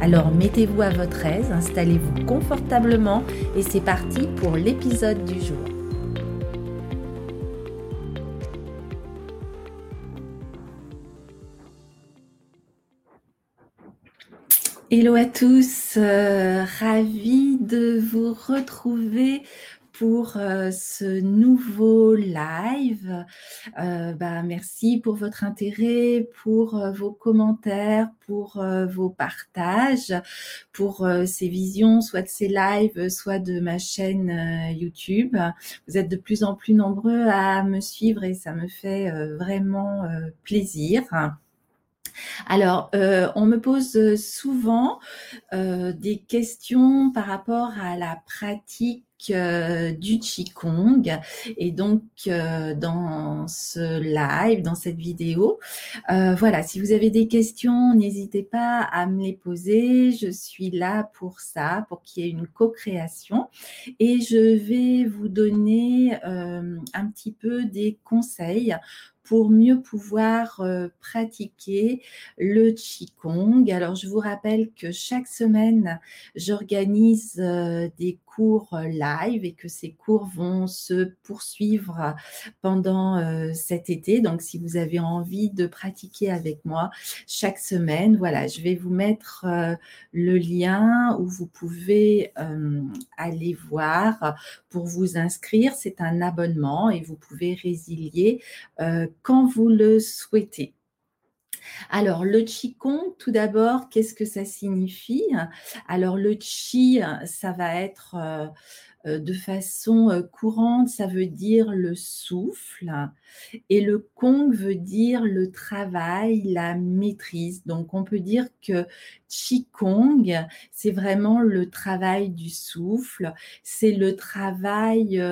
Alors mettez-vous à votre aise, installez-vous confortablement et c'est parti pour l'épisode du jour. Hello à tous, euh, ravi de vous retrouver pour euh, ce nouveau live. Euh, bah, merci pour votre intérêt, pour euh, vos commentaires, pour vos partages, pour ces visions, soit de ces lives, soit de ma chaîne YouTube. Vous êtes de plus en plus nombreux à me suivre et ça me fait vraiment plaisir. Alors, on me pose souvent des questions par rapport à la pratique euh, du Qigong. Et donc, euh, dans ce live, dans cette vidéo, euh, voilà, si vous avez des questions, n'hésitez pas à me les poser. Je suis là pour ça, pour qu'il y ait une co-création. Et je vais vous donner un petit peu des conseils pour mieux pouvoir pratiquer le Qigong. Alors, je vous rappelle que chaque semaine, j'organise des cours live et que ces cours vont se poursuivre pendant cet été. Donc, si vous avez envie de pratiquer avec moi chaque semaine, voilà, je vais vous mettre le lien où vous pouvez aller voir pour vous inscrire. C'est un abonnement et vous pouvez résilier quand vous le souhaitez. Alors, le Qigong, tout d'abord, qu'est-ce que ça signifie? Alors, le Qi, ça va être euh, euh, de façon euh, courante, ça veut dire le souffle. Et le Kong veut dire le travail, la maîtrise. Donc, on peut dire que Qigong, c'est vraiment le travail du souffle, c'est le travail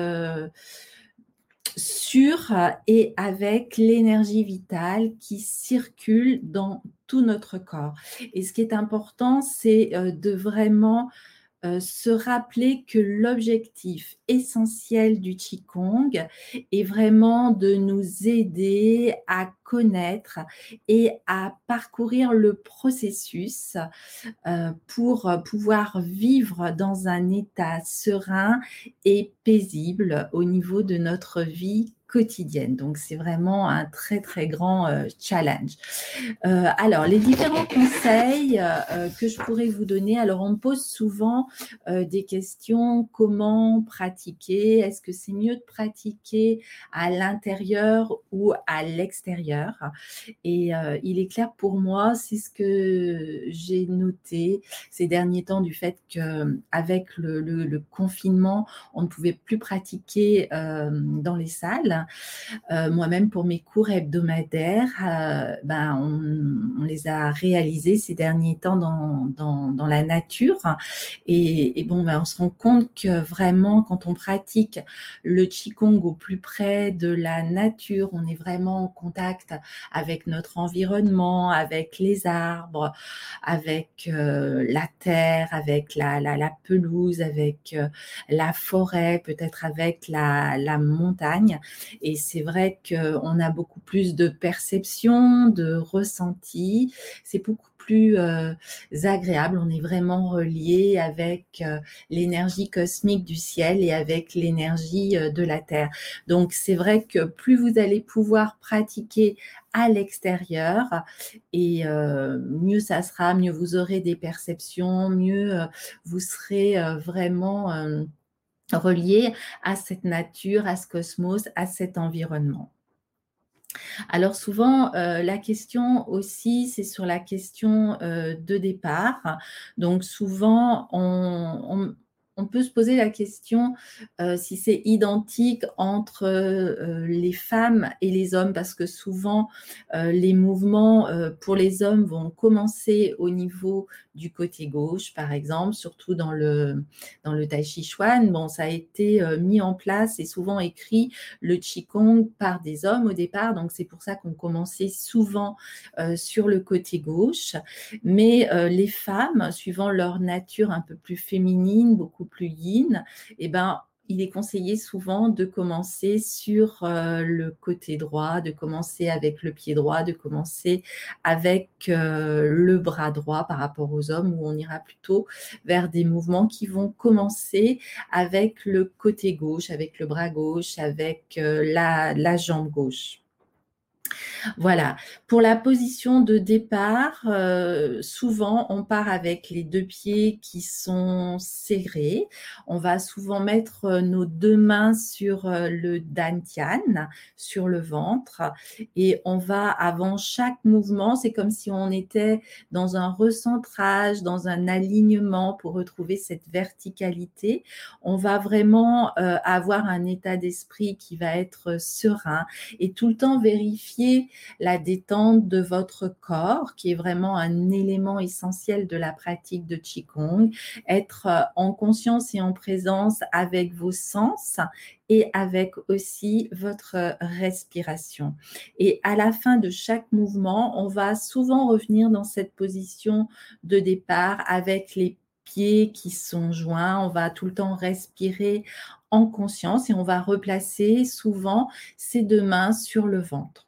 sur et avec l'énergie vitale qui circule dans tout notre corps. Et ce qui est important, c'est euh, de vraiment euh, se rappeler que l'objectif essentiel du Qigong est vraiment de nous aider à connaître et à parcourir le processus euh, pour pouvoir vivre dans un état serein et paisible au niveau de notre vie quotidienne. Donc, c'est vraiment un très, très grand euh, challenge. Euh, alors, les différents conseils euh, que je pourrais vous donner. Alors, on me pose souvent des questions. Comment pratiquer? Est-ce que c'est mieux de pratiquer à l'intérieur ou à l'extérieur? Et il est clair pour moi, c'est ce que j'ai noté ces derniers temps du fait qu'avec le, confinement, on ne pouvait plus pratiquer dans les salles. Euh, moi-même, pour mes cours hebdomadaires, euh, ben, on, les a réalisés ces derniers temps dans, dans, la nature. Et, bon, ben, on se rend compte que vraiment, quand on pratique le Qigong au plus près de la nature, on est vraiment en contact avec notre environnement, avec les arbres, avec euh, la terre, avec la, la, la pelouse, avec la forêt, peut-être avec la, la montagne. Et c'est vrai qu'on a beaucoup plus de perception, de ressenti. C'est beaucoup plus euh, agréable. On est vraiment relié avec euh, l'énergie cosmique du ciel et avec l'énergie euh, de la terre. Donc c'est vrai que plus vous allez pouvoir pratiquer à l'extérieur et mieux ça sera, mieux vous aurez des perceptions, mieux vous serez vraiment relié à cette nature, à ce cosmos, à cet environnement. Alors souvent, euh, la question aussi, c'est sur la question euh, de départ. Donc souvent, on, on peut se poser la question euh, si c'est identique entre euh, les femmes et les hommes, parce que souvent euh, les mouvements pour les hommes vont commencer au niveau du côté gauche, par exemple, surtout dans le, dans le Tai Chi Chuan. Bon, ça a été mis en place et souvent écrit le Qigong par des hommes au départ, donc c'est pour ça qu'on commençait souvent sur le côté gauche. Mais les femmes, suivant leur nature un peu plus féminine, beaucoup plus yin, eh ben, il est conseillé souvent de commencer sur euh, le côté droit, de commencer avec le pied droit, de commencer avec euh, le bras droit par rapport aux hommes, où on ira plutôt vers des mouvements qui vont commencer avec le côté gauche, avec le bras gauche, avec euh, la jambe gauche. Voilà. Pour la position de départ, euh, souvent on part avec les deux pieds qui sont serrés. On va souvent mettre euh, nos deux mains sur euh, le dantian, sur le ventre, et on va avant chaque mouvement, c'est comme si on était dans un recentrage, dans un alignement pour retrouver cette verticalité. On va vraiment avoir un état d'esprit qui va être serein et tout le temps vérifier la détente de votre corps, qui est vraiment un élément essentiel de la pratique de Qigong, être euh, en conscience et en présence avec vos sens et avec aussi votre respiration. Et à la fin de chaque mouvement, on va souvent revenir dans cette position de départ avec les pieds qui sont joints. On va tout le temps respirer en conscience et on va replacer souvent ses deux mains sur le ventre.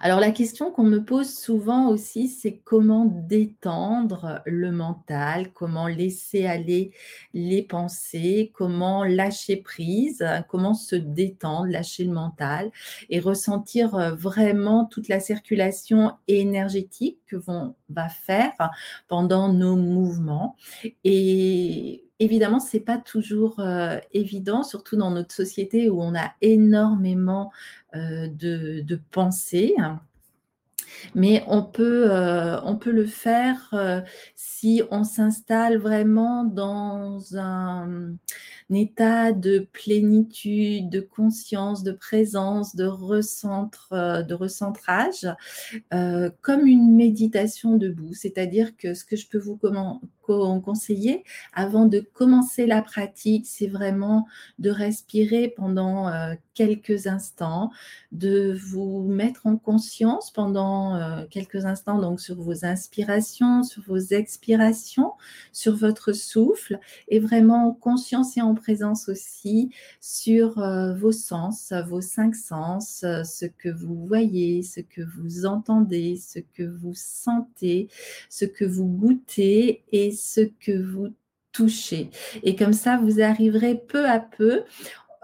Alors la question qu'on me pose souvent aussi, c'est comment détendre le mental, comment laisser aller les pensées, comment lâcher prise, comment se détendre, lâcher le mental et ressentir euh, vraiment toute la circulation énergétique que vont va faire pendant nos mouvements. Évidemment, c'est pas toujours euh, évident, surtout dans notre société où on a énormément euh, de, pensées. Mais on peut, euh, le faire si on s'installe vraiment dans un, état de plénitude, de conscience, de présence, de recentrage, comme une méditation debout. C'est-à-dire que ce que je peux vous conseiller avant de commencer la pratique, c'est vraiment de respirer pendant euh, quelques instants, de vous mettre en conscience pendant euh, quelques instants, donc sur vos inspirations, sur vos expirations, sur votre souffle, et vraiment en conscience et en présence aussi sur euh, vos sens, vos cinq sens, ce que vous voyez, ce que vous entendez, ce que vous sentez, ce que vous goûtez et ce que vous touchez. Et comme ça, vous arriverez peu à peu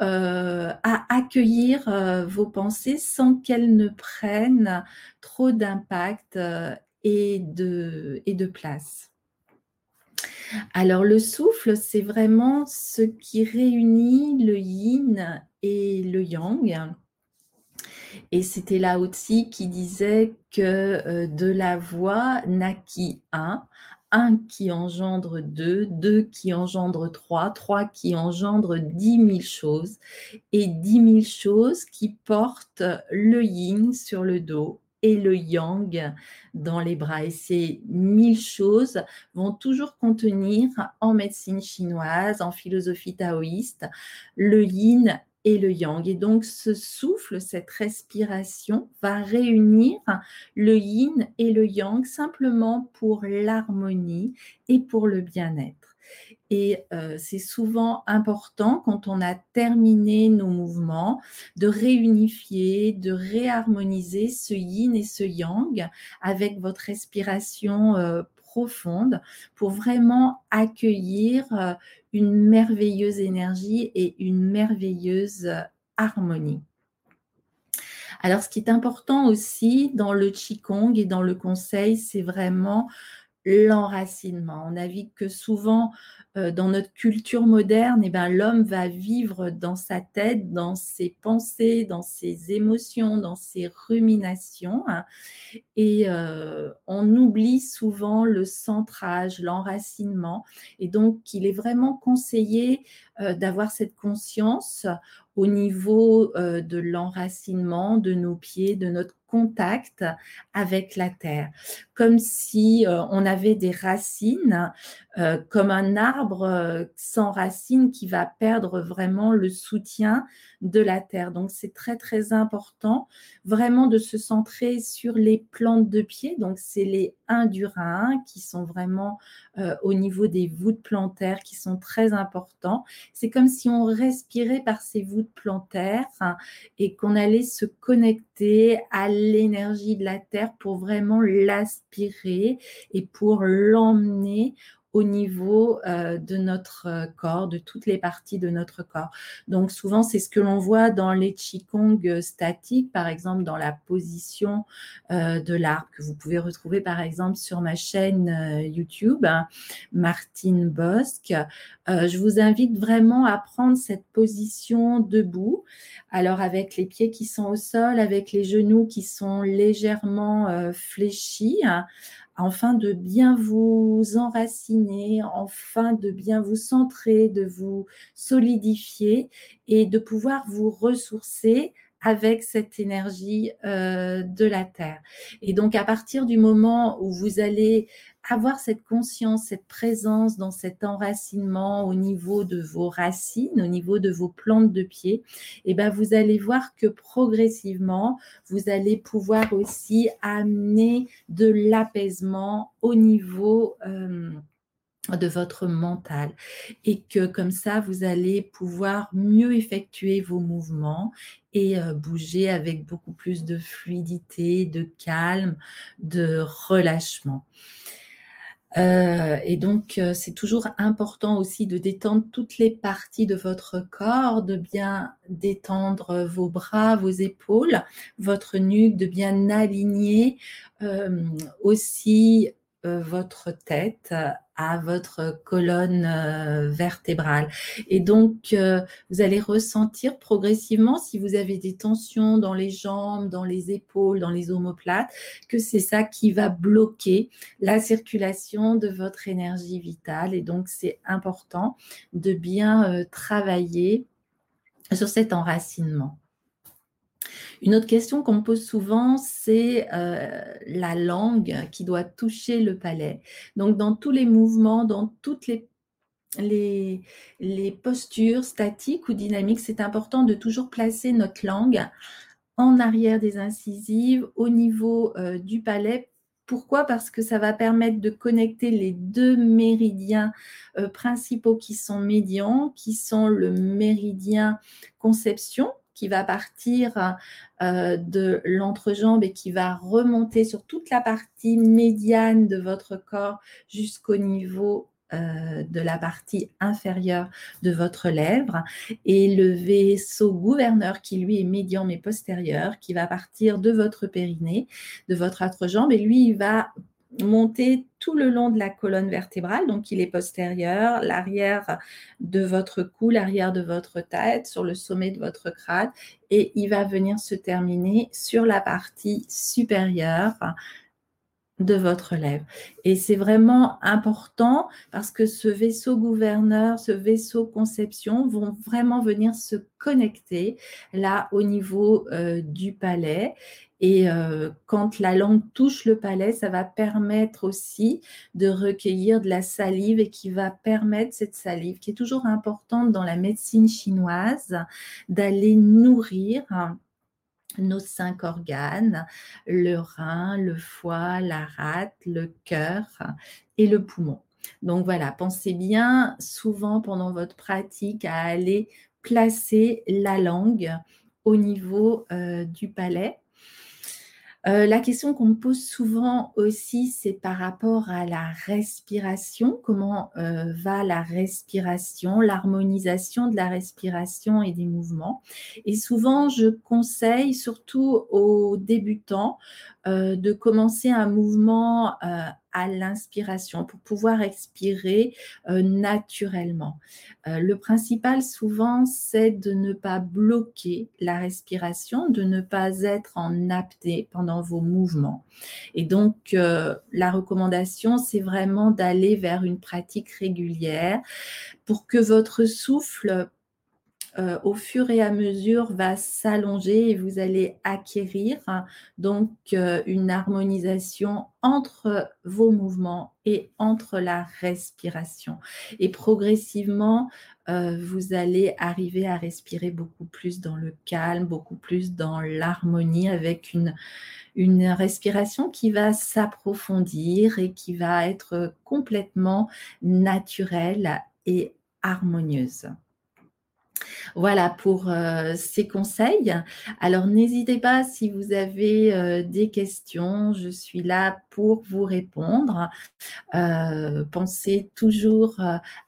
euh, à accueillir euh, vos pensées sans qu'elles ne prennent trop d'impact euh, et, de, et de place. Alors le souffle, c'est vraiment ce qui réunit le yin et le yang. Et c'était là aussi qui disait que de la voix naquit un, un qui engendre deux, deux qui engendre trois, trois qui engendre dix mille choses, et dix mille choses qui portent le yin sur le dos et le yang dans les bras. Et ces mille choses vont toujours contenir en médecine chinoise, en philosophie taoïste, le yin et le yang. Et donc, ce souffle, cette respiration va réunir le yin et le yang simplement pour l'harmonie et pour le bien-être. Et euh, c'est souvent important quand on a terminé nos mouvements de réunifier, de réharmoniser ce yin et ce yang avec votre respiration euh, profonde pour vraiment accueillir euh, une merveilleuse énergie et une merveilleuse harmonie. Alors, ce qui est important aussi dans le Qigong et dans le conseil, c'est vraiment l'enracinement. On a vu que souvent, euh, dans notre culture moderne, eh ben, l'homme va vivre dans sa tête, dans ses pensées, dans ses émotions, dans ses ruminations. Hein. et euh, on oublie souvent le centrage, l'enracinement. Et donc, il est vraiment conseillé euh, d'avoir cette conscience au niveau de l'enracinement de nos pieds, de notre contact avec la terre, comme si euh, on avait des racines, euh, comme un arbre euh, sans racines qui va perdre vraiment le soutien de la terre. Donc c'est très très important vraiment de se centrer sur les plantes de pied. Donc c'est les indurins qui sont vraiment au niveau des voûtes plantaires qui sont très importants. C'est comme si on respirait par ces voûtes plantaires et qu'on allait se connecter à l'énergie de la terre pour vraiment l'aspirer et pour l'emmener au niveau euh, de notre euh, corps, de toutes les parties de notre corps. Donc souvent, c'est ce que l'on voit dans les Qigong statiques, par exemple dans la position euh, de l'arbre, que vous pouvez retrouver par exemple sur ma chaîne YouTube, hein, Martine Bosque. je vous invite vraiment à prendre cette position debout, alors avec les pieds qui sont au sol, avec les genoux qui sont légèrement fléchis, hein, enfin de bien vous enraciner, enfin de bien vous centrer, de vous solidifier et de pouvoir vous ressourcer avec cette énergie euh, de la Terre. Et donc à partir du moment où vous allez avoir cette conscience, cette présence dans cet enracinement au niveau de vos racines, au niveau de vos plantes de pied, et eh ben vous allez voir que progressivement, vous allez pouvoir aussi amener de l'apaisement au niveau euh, de votre mental et que comme ça vous allez pouvoir mieux effectuer vos mouvements et euh, bouger avec beaucoup plus de fluidité, de calme, de relâchement. Euh, et donc, euh, c'est toujours important aussi de détendre toutes les parties de votre corps, de bien détendre vos bras, vos épaules, votre nuque, de bien aligner aussi votre tête à votre colonne euh, vertébrale. Et donc, euh, vous allez ressentir progressivement, si vous avez des tensions dans les jambes, dans les épaules, dans les omoplates, que c'est ça qui va bloquer la circulation de votre énergie vitale. Et donc, c'est important de bien euh, travailler sur cet enracinement. Une autre question qu'on me pose souvent, c'est euh, la langue qui doit toucher le palais. Donc, dans tous les mouvements, dans toutes les, postures statiques ou dynamiques, c'est important de toujours placer notre langue en arrière des incisives, au niveau euh, du palais. Pourquoi? Parce que ça va permettre de connecter les deux méridiens euh, principaux qui sont médians, qui sont le méridien conception, qui va partir euh, de l'entrejambe et qui va remonter sur toute la partie médiane de votre corps jusqu'au niveau euh, de la partie inférieure de votre lèvre. Et le vaisseau gouverneur qui lui est médian mais postérieur qui va partir de votre périnée, de votre entrejambe et lui il va monter tout le long de la colonne vertébrale, donc il est postérieur, l'arrière de votre cou, l'arrière de votre tête, sur le sommet de votre crâne, et il va venir se terminer sur la partie supérieure de votre lèvre. Et c'est vraiment important parce que ce vaisseau gouverneur, ce vaisseau conception vont vraiment venir se connecter là au niveau euh, du palais et euh, quand la langue touche le palais, ça va permettre aussi de recueillir de la salive et qui va permettre cette salive, qui est toujours importante dans la médecine chinoise, d'aller nourrir nos cinq organes, le rein, le foie, la rate, le cœur et le poumon. Donc voilà, pensez bien souvent pendant votre pratique à aller placer la langue au niveau euh, du palais euh, la question qu'on me pose souvent aussi, c'est par rapport à la respiration. Comment euh, va la respiration, l'harmonisation de la respiration et des mouvements? Et souvent, je conseille, surtout aux débutants, euh, de commencer un mouvement à l'inspiration pour pouvoir expirer euh, naturellement. Euh, le principal souvent, c'est de ne pas bloquer la respiration, de ne pas être en apnée pendant vos mouvements. Et donc, euh, la recommandation, c'est vraiment d'aller vers une pratique régulière pour que votre souffle euh, au fur et à mesure va s'allonger et vous allez acquérir donc euh, une harmonisation entre vos mouvements et entre la respiration. Et progressivement, euh, vous allez arriver à respirer beaucoup plus dans le calme, beaucoup plus dans l'harmonie avec une respiration qui va s'approfondir et qui va être complètement naturelle et harmonieuse. Voilà pour euh, ces conseils. Alors n'hésitez pas si vous avez euh, des questions, je suis là pour vous répondre. Euh, pensez toujours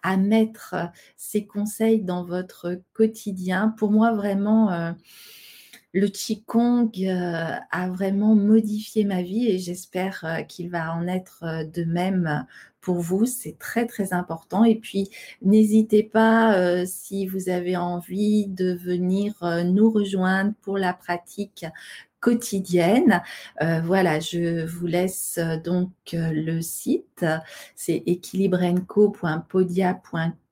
à mettre ces conseils dans votre quotidien. Pour moi, vraiment le Qigong a vraiment modifié ma vie et j'espère qu'il va en être de même pour vous, c'est très très important. Et puis, n'hésitez pas, euh, si vous avez envie de venir euh, nous rejoindre pour la pratique quotidienne. Euh, voilà, je vous laisse donc le site, c'est équilibrenco.podia.com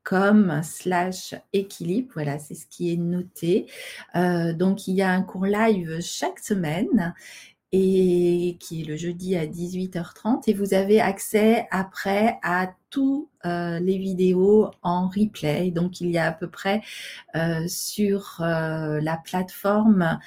slash équilibre. Voilà, c'est ce qui est noté. donc, il y a un cours live chaque semaine et qui est le jeudi à 18h30 et vous avez accès après à tous euh, les vidéos en replay. Donc il y a à peu près euh, sur euh, la plateforme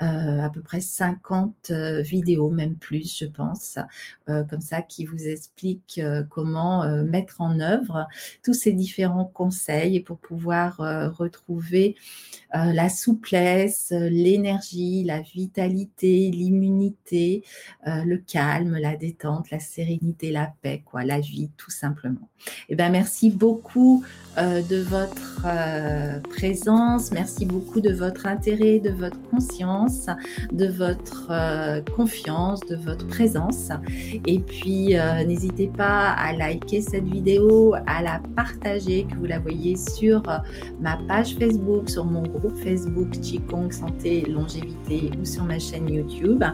à peu près 50 vidéos, même plus je pense, comme ça qui vous expliquent comment mettre en œuvre tous ces différents conseils pour pouvoir retrouver la souplesse, l'énergie, la vitalité, l'immunité, le calme, la détente, la sérénité, la paix, quoi, la vie tout simplement. Eh ben, merci beaucoup euh, de votre euh, présence, merci beaucoup de votre intérêt, de votre conscience, de votre euh, confiance, de votre présence. Et puis, n'hésitez pas à liker cette vidéo, à la partager, que vous la voyez sur ma page Facebook, sur mon groupe Facebook Qigong Santé Longévité ou sur ma chaîne YouTube.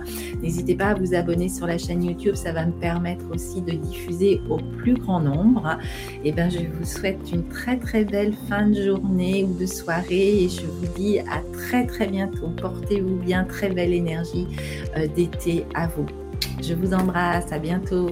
N'hésitez pas à vous abonner sur la chaîne YouTube, ça va me permettre aussi de diffuser au plus grand nombre. Eh ben, je vous souhaite une très très belle fin de journée ou de soirée et je vous dis à très très bientôt. Portez-vous bien, très belle énergie euh, d'été à vous. Je vous embrasse, à bientôt.